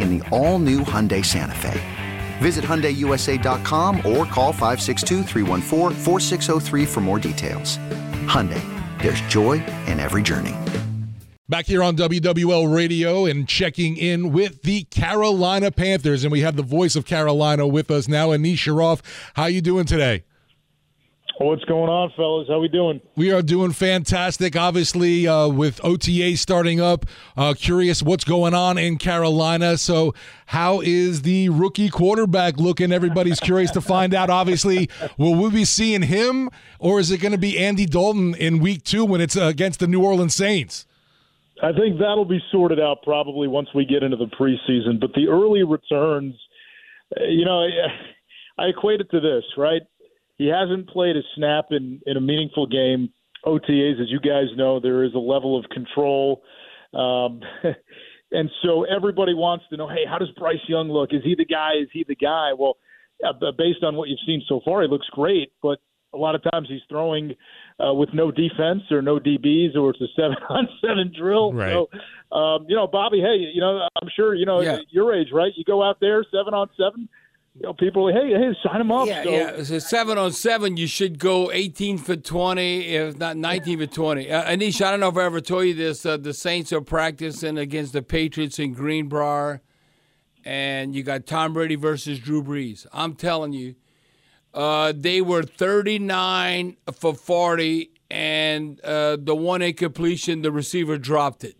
in the all new Hyundai Santa Fe. Visit HyundaiUSA.com or call 562 for more details. Hyundai, there's joy in every journey. Back here on WWL Radio and checking in with the Carolina Panthers, and we have the voice of Carolina with us now, Anish Shroff. How you doing today? What's going on, fellas? How we doing? We are doing fantastic. Obviously, uh, with OTA starting up, uh, curious what's going on in Carolina. So, how is the rookie quarterback looking? Everybody's curious to find out. Obviously, will we be seeing him, or is it going to be Andy Dalton in Week Two when it's uh, against the New Orleans Saints? I think that'll be sorted out probably once we get into the preseason. But the early returns, uh, you know, I equate it to this, right? He hasn't played a snap in, in a meaningful game. OTAs, as you guys know, there is a level of control. Um, and so everybody wants to know, hey, how does Bryce Young look? Is he the guy? Is he the guy? Well, uh, based on what you've seen so far, he looks great, but a lot of times he's throwing uh, with no defense or no DBs or it's a seven on seven drill. Right. So, um, you know, Bobby, hey, you know, I'm sure, you know, yeah. your age, right? You go out there seven on seven you know, people, hey, hey, sign them up. Yeah, so. yeah. So seven on seven, you should go 18 for 20, if not 19 for 20. Uh, Anish, I don't know if I ever told you this. Uh, the Saints are practicing against the Patriots in Greenbrier, and you got Tom Brady versus Drew Brees. I'm telling you, uh, they were 39 for 40, and uh, the one incompletion, the receiver dropped it.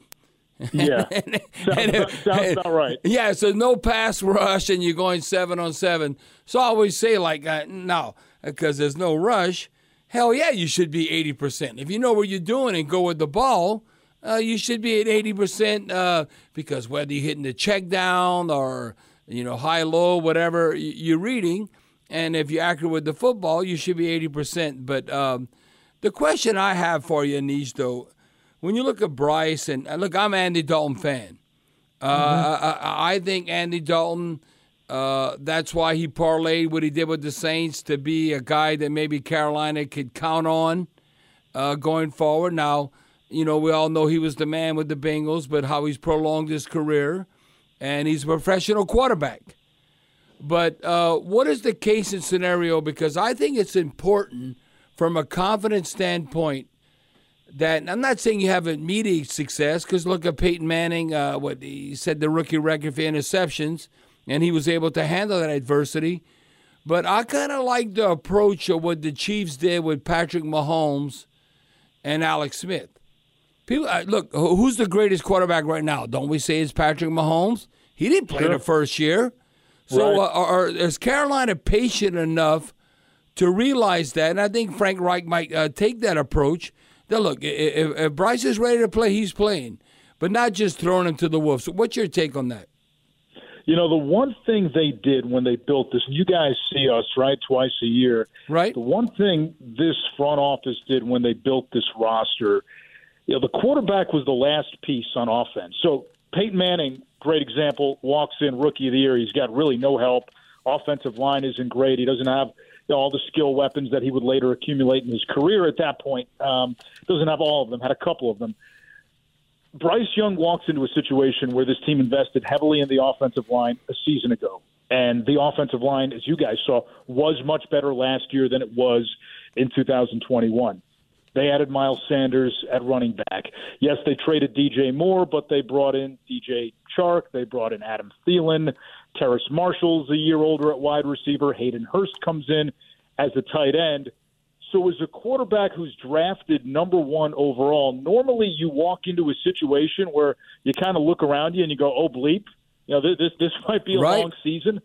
Yeah, and, sounds, and, sounds about right. Yeah, so no pass rush, and you're going seven on seven. So I always say like, uh, no, because there's no rush. Hell yeah, you should be eighty percent. If you know what you're doing and go with the ball, uh, you should be at eighty percent. Uh, because whether you're hitting the check down or you know high low, whatever you're reading, and if you're accurate with the football, you should be eighty percent. But um, the question I have for you, Anish, though when you look at Bryce and look, I'm an Andy Dalton fan. Uh, mm-hmm. I, I, think Andy Dalton. Uh, that's why he parlayed what he did with the Saints to be a guy that maybe Carolina could count on uh, going forward. Now, you know, we all know he was the man with the Bengals, but how he's prolonged his career, and he's a professional quarterback. But uh, what is the case and scenario? Because I think it's important from a confidence standpoint that I'm not saying you have immediate success because look at Peyton Manning. Uh, what he said the rookie record for interceptions, and he was able to handle that adversity. But I kind of like the approach of what the Chiefs did with Patrick Mahomes and Alex Smith. People uh, look, who's the greatest quarterback right now? Don't we say it's Patrick Mahomes? He didn't play sure. the first year. So right. uh, are, is Carolina patient enough to realize that? And I think Frank Reich might uh, take that approach now, look, if, if Bryce is ready to play, he's playing, but not just throwing him to the wolves. What's your take on that? You know, the one thing they did when they built this, and you guys see us, right, twice a year. Right. The one thing this front office did when they built this roster, you know, the quarterback was the last piece on offense. So Peyton Manning, great example, walks in rookie of the year. He's got really no help. Offensive line isn't great. He doesn't have, all the skill weapons that he would later accumulate in his career. At that point, um, doesn't have all of them, had a couple of them. Bryce Young walks into a situation where this team invested heavily in the offensive line a season ago. And the offensive line, as you guys saw, was much better last year than it was in 2021. They added Miles Sanders at running back. Yes, they traded DJ Moore, but they brought in DJ Chark. They brought in Adam Thielen. Terrace Marshall's a year older at wide receiver. Hayden Hurst comes in as a tight end. So, as a quarterback who's drafted number one overall, normally you walk into a situation where you kind of look around you and you go, "Oh bleep," you know, this this might be a right. long season.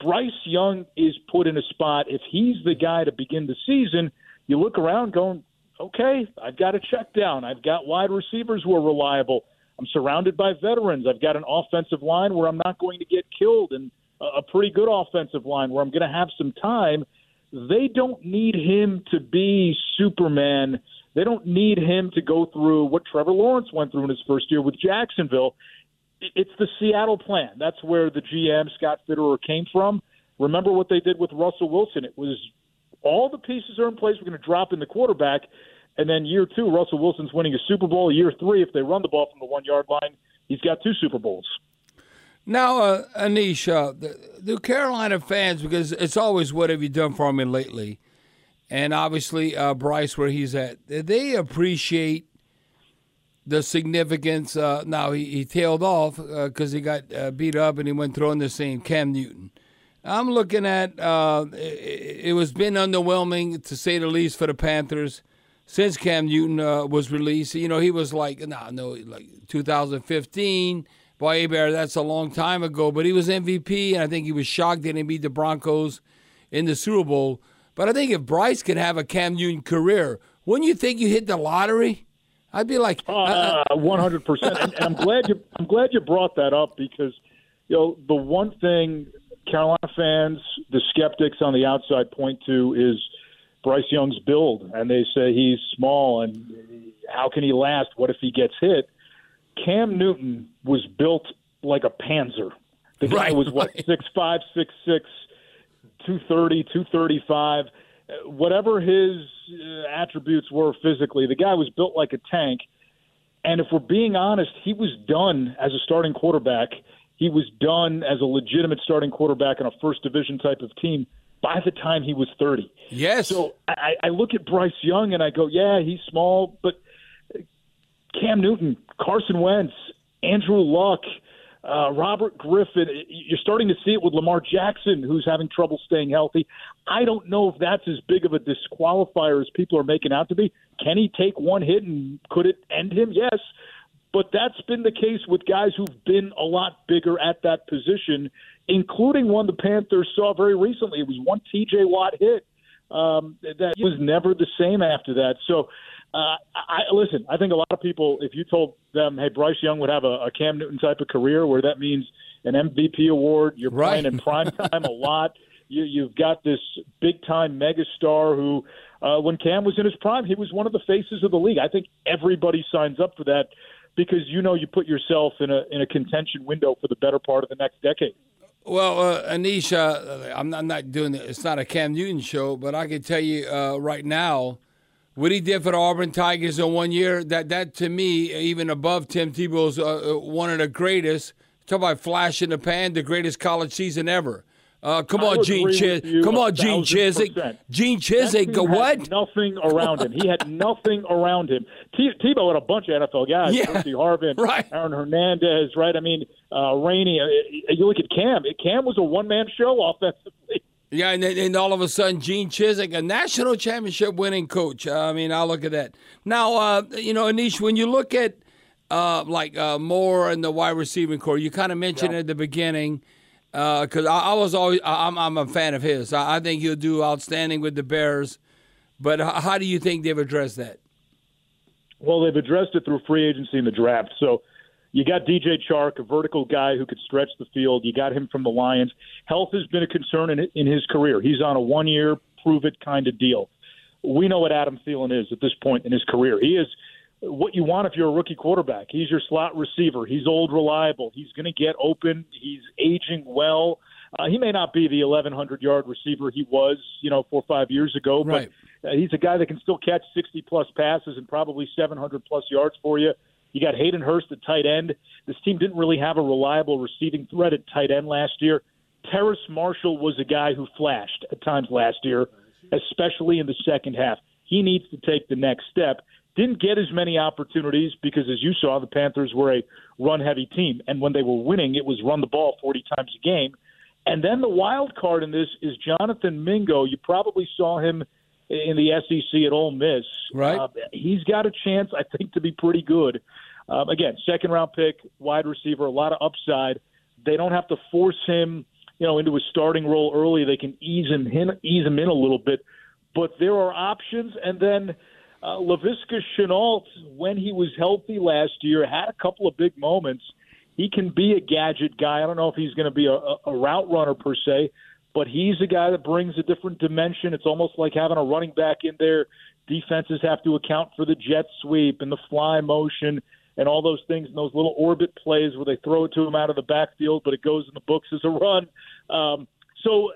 Bryce Young is put in a spot. If he's the guy to begin the season, you look around going, okay, I've got a check down. I've got wide receivers who are reliable. I'm surrounded by veterans. I've got an offensive line where I'm not going to get killed and a pretty good offensive line where I'm going to have some time. They don't need him to be Superman. They don't need him to go through what Trevor Lawrence went through in his first year with Jacksonville. It's the Seattle plan. That's where the GM, Scott Fitterer, came from. Remember what they did with Russell Wilson? It was all the pieces are in place. We're going to drop in the quarterback. And then year two, Russell Wilson's winning a Super Bowl. Year three, if they run the ball from the one yard line, he's got two Super Bowls. Now, uh, Anish, uh, the, the Carolina fans, because it's always what have you done for me lately, and obviously uh, Bryce, where he's at, they appreciate the significance. Uh, now he, he tailed off because uh, he got uh, beat up and he went throwing the same Cam Newton. I'm looking at uh, it, it, was been underwhelming to say the least for the Panthers since Cam Newton uh, was released. You know, he was like, no, nah, no, like 2015. Boy, Bear, that's a long time ago, but he was MVP, and I think he was shocked they didn't beat the Broncos in the Super Bowl. But I think if Bryce could have a Cam Newton career, wouldn't you think you hit the lottery? I'd be like, uh, one hundred percent. And I'm glad you, I'm glad you brought that up because, you know, the one thing Carolina fans, the skeptics on the outside point to is Bryce Young's build, and they say he's small and how can he last? What if he gets hit? Cam Newton was built like a panzer. The guy right, was what right. six five, six six, two thirty, two thirty five. Whatever his uh, attributes were physically, the guy was built like a tank. And if we're being honest, he was done as a starting quarterback he was done as a legitimate starting quarterback on a first division type of team by the time he was 30. Yes. So I, I look at Bryce Young and I go, yeah, he's small, but Cam Newton, Carson Wentz, Andrew Luck, uh, Robert Griffin, you're starting to see it with Lamar Jackson, who's having trouble staying healthy. I don't know if that's as big of a disqualifier as people are making out to be. Can he take one hit and could it end him? Yes. But that's been the case with guys who've been a lot bigger at that position, including one the Panthers saw very recently. It was one T.J. Watt hit um, that was never the same after that. So, uh, I listen. I think a lot of people, if you told them, "Hey, Bryce Young would have a, a Cam Newton type of career, where that means an MVP award, you're right. playing in prime time a lot." You, you've got this big time megastar who, uh, when Cam was in his prime, he was one of the faces of the league. I think everybody signs up for that because you know you put yourself in a in a contention window for the better part of the next decade. Well, uh, Anisha, I'm not, I'm not doing it. It's not a Cam Newton show, but I can tell you uh, right now, what he did for the Auburn Tigers in one year, that that to me, even above Tim Tebow's, uh, uh one of the greatest. Talk about flash in the pan, the greatest college season ever. Uh, come on, Gene Chizik. Come on, Gene Chizik. Gene Chizik. What? nothing around him. He had nothing around him. T- Tebow had a bunch of NFL guys. Yeah. Percy Harvin, right. Aaron Hernandez. Right. I mean, uh, Rainey. Uh, you look at Cam. Cam was a one man show offensively. Yeah, and then and all of a sudden, Gene Chizik, a national championship winning coach. Uh, I mean, I'll look at that. Now, uh, you know, Anish, when you look at uh, like uh, Moore and the wide receiving corps, you kind of mentioned yeah. at the beginning because uh, I, I, was always I'm, I'm a fan of his. I, I, think he'll do outstanding with the Bears. But how do you think they've addressed that? Well, they've addressed it through free agency and the draft. So you got DJ Chark, a vertical guy who could stretch the field. You got him from the Lions. Health has been a concern in, in his career. He's on a one year prove it kind of deal. We know what Adam Thielen is at this point in his career. He is what you want if you're a rookie quarterback. He's your slot receiver. He's old, reliable. He's going to get open. He's aging well. Uh, he may not be the 1,100 yard receiver he was, you know, four or five years ago, Right. but uh, he's a guy that can still catch 60 plus passes and probably 700 plus yards for you. You got Hayden Hurst at tight end. This team didn't really have a reliable receiving threat at tight end last year. Terrace Marshall was a guy who flashed at times last year, especially in the second half. He needs to take the next step. Didn't get as many opportunities because, as you saw, the Panthers were a run heavy team. And when they were winning, it was run the ball 40 times a game. And then the wild card in this is Jonathan Mingo. You probably saw him in the SEC at Ole Miss. Right. Uh, he's got a chance, I think, to be pretty good. Um, again, second round pick, wide receiver, a lot of upside. They don't have to force him, you know, into a starting role early. They can ease him in, ease him in a little bit. But there are options. And then uh, Laviska Shenault, when he was healthy last year, had a couple of big moments. He can be a gadget guy. I don't know if he's going to be a, a, route runner per se, but he's a guy that brings a different dimension. It's almost like having a running back in there. Defenses have to account for the jet sweep and the fly motion and all those things and those little orbit plays where they throw it to him out of the backfield, but it goes in the books as a run. Um, so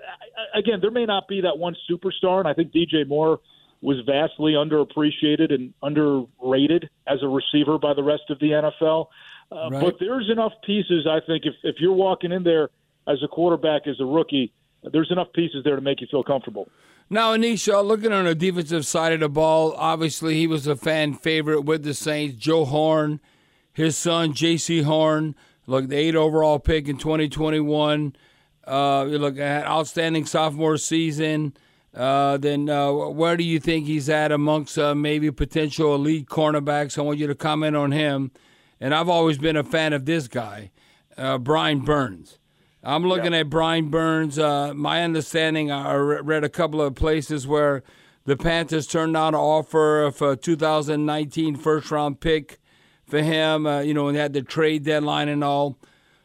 again, there may not be that one superstar, and I think DJ Moore was vastly underappreciated and underrated as a receiver by the rest of the NFL. Uh, Right. But there's enough pieces, I think, if if you're walking in there as a quarterback as a rookie, there's enough pieces there to make you feel comfortable. Now, Anisha, looking on the defensive side of the ball, obviously he was a fan favorite with the Saints. Joe Horn, his son Jaycee Horn, look, the eight overall pick in 2021. Uh, you look at outstanding sophomore season. Uh, then uh, where do you think he's at amongst uh, maybe potential elite cornerbacks? I want you to comment on him. And I've always been a fan of this guy, uh, Brian Burns. I'm looking at Brian Burns. Uh, my understanding, I read a couple of places where the Panthers turned down an offer of a 2019 first round pick for him, uh, you know, and they had the trade deadline and all.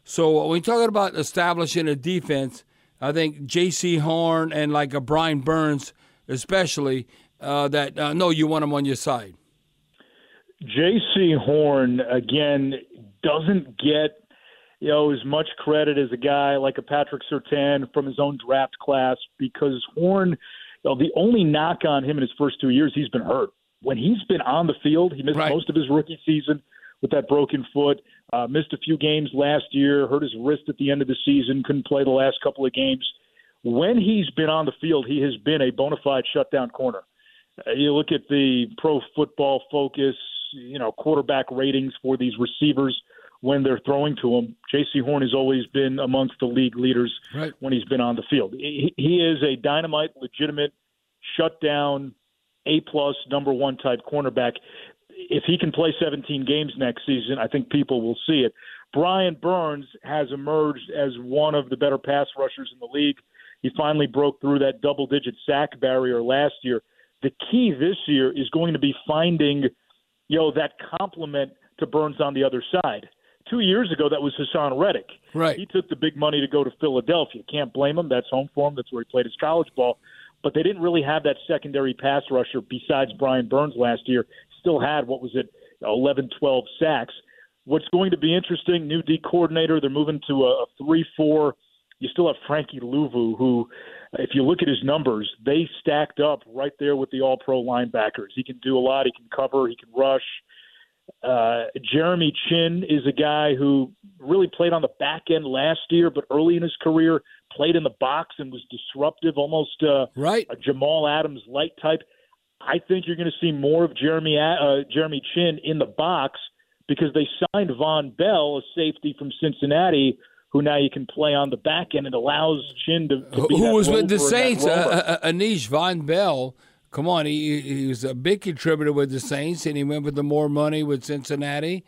So when we talking about establishing a defense, I think Jaycee Horn and like a Brian Burns, especially, uh, that uh, no, you want him on your side. J.C. Horn again doesn't get you know as much credit as a guy like a Patrick Surtain from his own draft class because Horn, you know, the only knock on him in his first two years, he's been hurt. When he's been on the field, he missed Right. most of his rookie season with that broken foot. Uh, missed a few games last year, hurt his wrist at the end of the season, couldn't play the last couple of games. When he's been on the field, he has been a bona fide shutdown corner. Uh, you look at the pro football focus, you know, quarterback ratings for these receivers when they're throwing to him. Jaycee Horn has always been amongst the league leaders Right. when he's been on the field. He, he is a dynamite, legitimate, shutdown, A plus, number one type cornerback. If he can play 17 games next season, I think people will see it. Brian Burns has emerged as one of the better pass rushers in the league. He finally broke through that double digit sack barrier last year. The key this year is going to be finding, you know, that complement to Burns on the other side. Two years ago, that was Haason Reddick. Right. He took the big money to go to Philadelphia. Can't blame him. That's home for him. That's where he played his college ball. But they didn't really have that secondary pass rusher besides Brian Burns last year. Still had, what was it, 11, 12 sacks. What's going to be interesting, new D coordinator. They're moving to a, a 3 4. You still have Frankie Luvu, who, if you look at his numbers, they stacked up right there with the all pro linebackers. He can do a lot. He can cover, he can rush. Uh, Jeremy Chinn is a guy who really played on the back end last year, but early in his career played in the box and was disruptive, almost uh, Right. a Jamal Adams light type. I think you're going to see more of Jeremy uh, Jeremy Chinn in the box because they signed Vonn Bell, a safety from Cincinnati, who now you can play on the back end. It allows Chinn to, to Who was with the rover and that Saints? Uh, uh, uh, Anish Vonn Bell. Come on, he, he was a big contributor with the Saints, and he went with the more money with Cincinnati.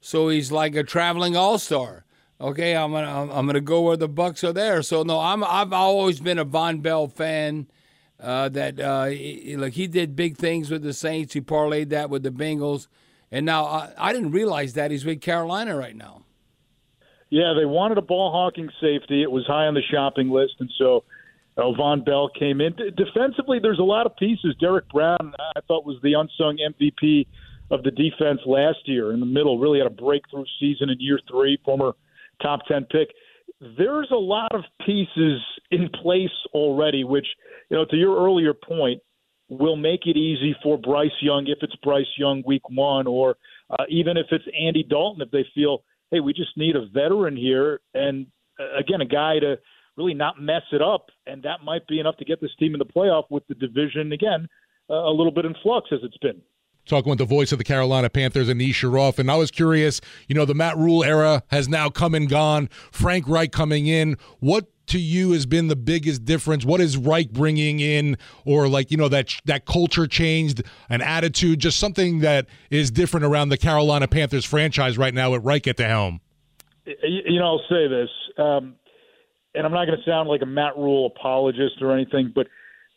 So he's like a traveling all star. Okay, I'm gonna I'm, I'm gonna go where the Bucks are there. So no, I'm I've always been a Vonn Bell fan. Uh, that uh, he, like he did big things with the Saints. He parlayed that with the Bengals, and now I, I didn't realize that he's with Carolina right now. Yeah, they wanted a ball hawking safety. It was high on the shopping list, and so uh, Vonn Bell came in. D- defensively, there's a lot of pieces. Derrick Brown, I thought, was the unsung MVP of the defense last year in the middle. Really had a breakthrough season in year three, former top 10 pick. There's a lot of pieces in place already, which, you know, to your earlier point, will make it easy for Bryce Young if it's Bryce Young week one, or uh, even if it's Andy Dalton, if they feel, hey, we just need a veteran here, and uh, again, a guy to really not mess it up, and that might be enough to get this team in the playoff with the division again uh, a little bit in flux as it's been talking with the voice of the Carolina Panthers, Anish Shroff. And I was curious, you know, the Matt Rhule era has now come and gone. Frank Reich coming in. What to you has been the biggest difference? What is Reich bringing in, or like you know that that culture changed, an attitude, just something that is different around the Carolina Panthers franchise right now with Reich at the helm? You know, I'll say this, um, and I'm not going to sound like a Matt Rhule apologist or anything, but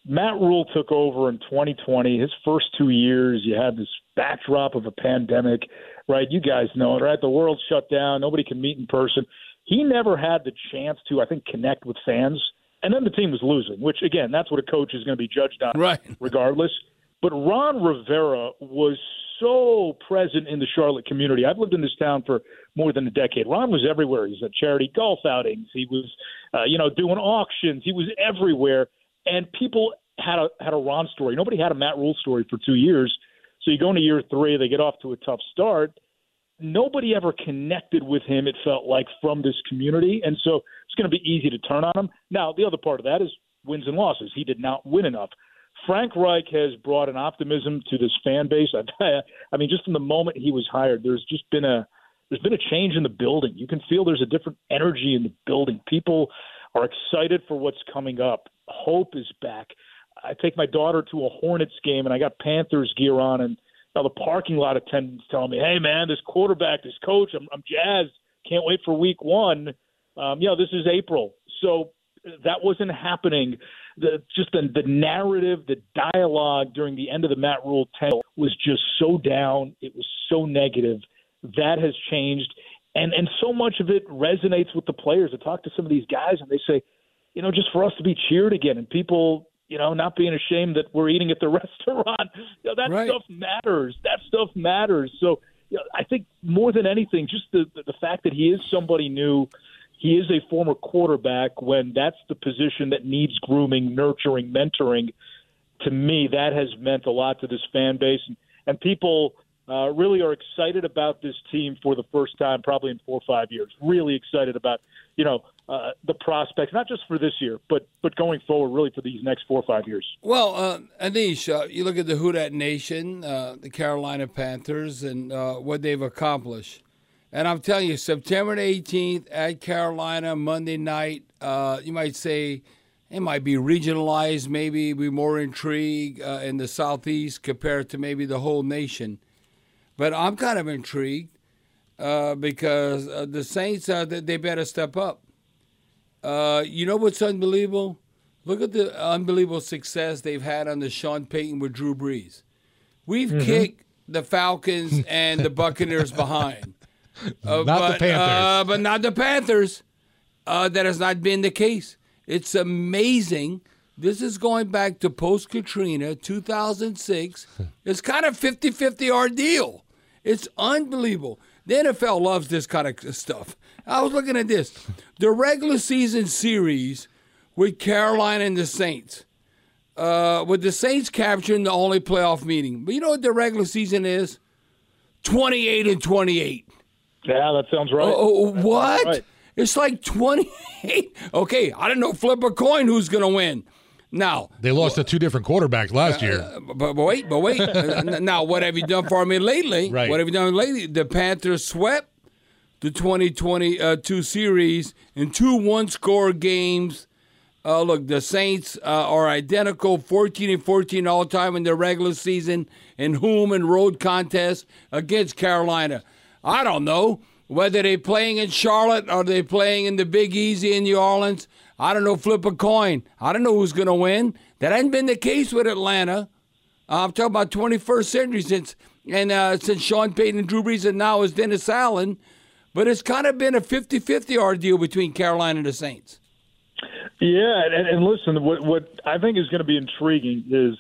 Matt Rhule took over in 2020. His first two years, you had this backdrop of a pandemic, right? You guys know it, right? The world shut down. Nobody can meet in person. He never had the chance to, I think, connect with fans. And then the team was losing, which, again, that's what a coach is going to be judged on, right. regardless. But Ron Rivera was so present in the Charlotte community. I've lived in this town for more than a decade. Ron was everywhere. He was at charity golf outings. He was, uh, you know, doing auctions. He was everywhere and people had a had a Ron story. Nobody had a Matt Rhule story for two years. So you go into year three, they get off to a tough start. Nobody ever connected with him. It felt like from this community, and so it's going to be easy to turn on him. Now the other part of that is wins and losses. He did not win enough. Frank Reich has brought an optimism to this fan base. I, I mean, just from the moment he was hired, there's just been a there's been a change in the building. You can feel there's a different energy in the building. People are excited for what's coming up. Hope is back. I take my daughter to a Hornets game, and I got Panthers gear on, and now the parking lot attendants telling me, "Hey, man, this quarterback, this coach, I'm, I'm jazzed. Can't wait for Week One." Um, you know, this is April, so that wasn't happening. The, just the, the narrative, the dialogue during the end of the Matt Rhule tenure was just so down. It was so negative. That has changed, and and so much of it resonates with the players. I talk to some of these guys, and they say, you know, just for us to be cheered again and people, you know, not being ashamed that we're eating at the restaurant. You know, that right. stuff matters. That stuff matters. So you know, I think more than anything, just the the fact that he is somebody new. He is a former quarterback when that's the position that needs grooming, nurturing, mentoring. To me, that has meant a lot to this fan base. And, and people uh, really are excited about this team for the first time, probably in four or five years. Really excited about you know uh, the prospects, not just for this year, but but going forward, really for these next four or five years. Well, uh, Anish, uh, you look at the Who Dat Nation, uh, the Carolina Panthers, and uh, what they've accomplished. And I'm telling you, September 18th at Carolina, Monday night, uh, you might say it might be regionalized, maybe be more intrigue in the Southeast compared to maybe the whole nation. But I'm kind of intrigued uh, because uh, the Saints uh, they better step up. Uh, you know what's unbelievable? Look at the unbelievable success they've had under Sean Payton with Drew Brees. We've mm-hmm. kicked the Falcons and the Buccaneers behind. Uh, not but, the Panthers. Uh, but not the Panthers. that has not been the case. It's amazing. This is going back to post Katrina, 2006. it's kind of 50 50 ordeal. It's unbelievable. The NFL loves this kind of stuff. I was looking at this. The regular season series with Carolina and the Saints. Uh, with the Saints capturing the only playoff meeting. But you know what the regular season is? 28 and 28. Yeah, that sounds right. Oh, what? Right. It's like 28. Okay, I don't know. Flip a coin who's going to win. Now they lost to two different quarterbacks last year. Uh, but, but, wait, but wait. now what have you done for me lately? Right. What have you done lately? The Panthers swept the 2022 series in two one-score games. Uh, look, the Saints uh, are identical, 14 and 14 all time in their regular season in home and road contests against Carolina. I don't know whether they're playing in Charlotte or they're playing in the Big Easy in New Orleans. I don't know, flip a coin. I don't know who's going to win. That hasn't been the case with Atlanta. Uh, I'm talking about 21st century since and uh, since Sean Payton and Drew Brees and now is Dennis Allen. But it's kind of been a 50-50 ordeal between Carolina and the Saints. Yeah, and, and listen, what what I think is going to be intriguing is,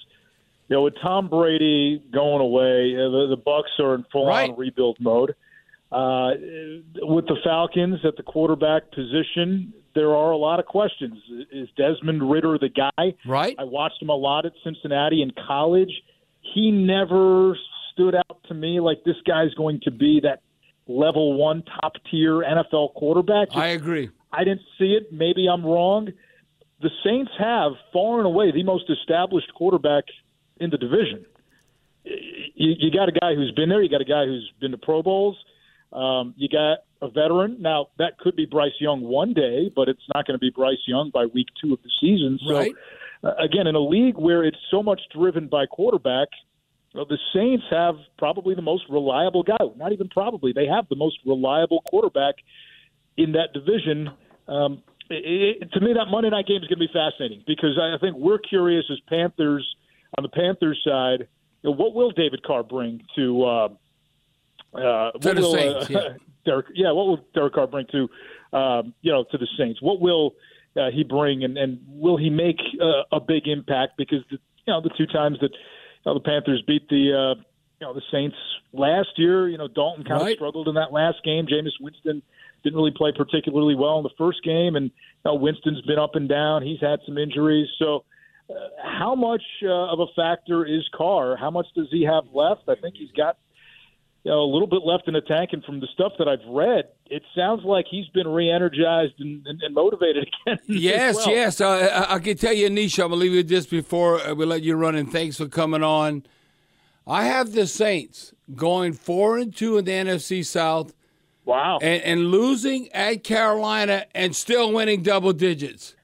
you know, with Tom Brady going away, uh, the, the Bucs are in full-on right. rebuild mode. Uh, with the Falcons at the quarterback position, there are a lot of questions. Is Desmond Ridder the guy? Right. I watched him a lot at Cincinnati in college. He never stood out to me like this guy's going to be that level one top tier NFL quarterback. I agree. I didn't see it. Maybe I'm wrong. The Saints have far and away the most established quarterback in the division. You, you got a guy who's been there. You got a guy who's been to Pro Bowls. Um, you got a veteran. Now that could be Bryce Young one day, but it's not going to be Bryce Young by week two of the season. So Right. uh, again, in a league where it's so much driven by quarterback, well, the Saints have probably the most reliable guy. Not even probably, they have the most reliable quarterback in that division. Um, it, it, to me, that Monday night game is going to be fascinating because I think we're curious as Panthers on the Panthers side. You know, what will David Carr bring to uh, uh, To what the will, Saints, uh, yeah. Derek? Yeah, what will Derek Carr bring to um, you know to the Saints? What will uh, he bring, and, and will he make uh, a big impact? Because the, you know the two times that you know, the Panthers beat the uh, you know the Saints last year, you know Dalton kind Right. of struggled in that last game. Jameis Winston didn't really play particularly well in the first game, and you know, Winston's been up and down. He's had some injuries, so. Uh, how much uh, of a factor is Carr? How much does he have left? I think he's got you know, a little bit left in the tank, and from the stuff that I've read, it sounds like he's been re-energized and, and, and motivated again. Yes, well. yes. Uh, I, I can tell you, Nisha, I'm going to leave you with this before uh, we let you run, and thanks for coming on. I have the Saints going 4 and 2 in the NFC South Wow. and, and losing at Carolina and still winning double digits.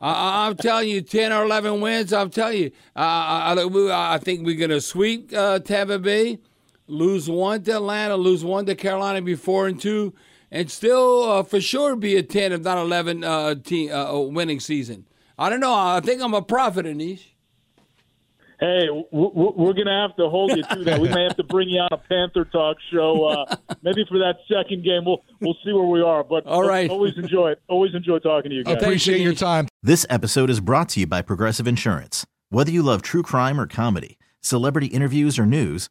I, I'm telling you, 10 or 11 wins. I'm telling you, uh, I, I, I think we're going to sweep uh, Tampa Bay, lose one to Atlanta, lose one to Carolina, be 4 and 2, and still uh, for sure be a 10, if not 11 uh, team, uh, winning season. I don't know. I think I'm a prophet, Anish. Hey, w- w- we're going to have to hold you to that. We may have to bring you on a Panther Talk show, uh, maybe for that second game. We'll we'll see where we are. But All right. always enjoy it. Always enjoy talking to you guys. Appreciate your time. This episode is brought to you by Progressive Insurance. Whether you love true crime or comedy, celebrity interviews or news,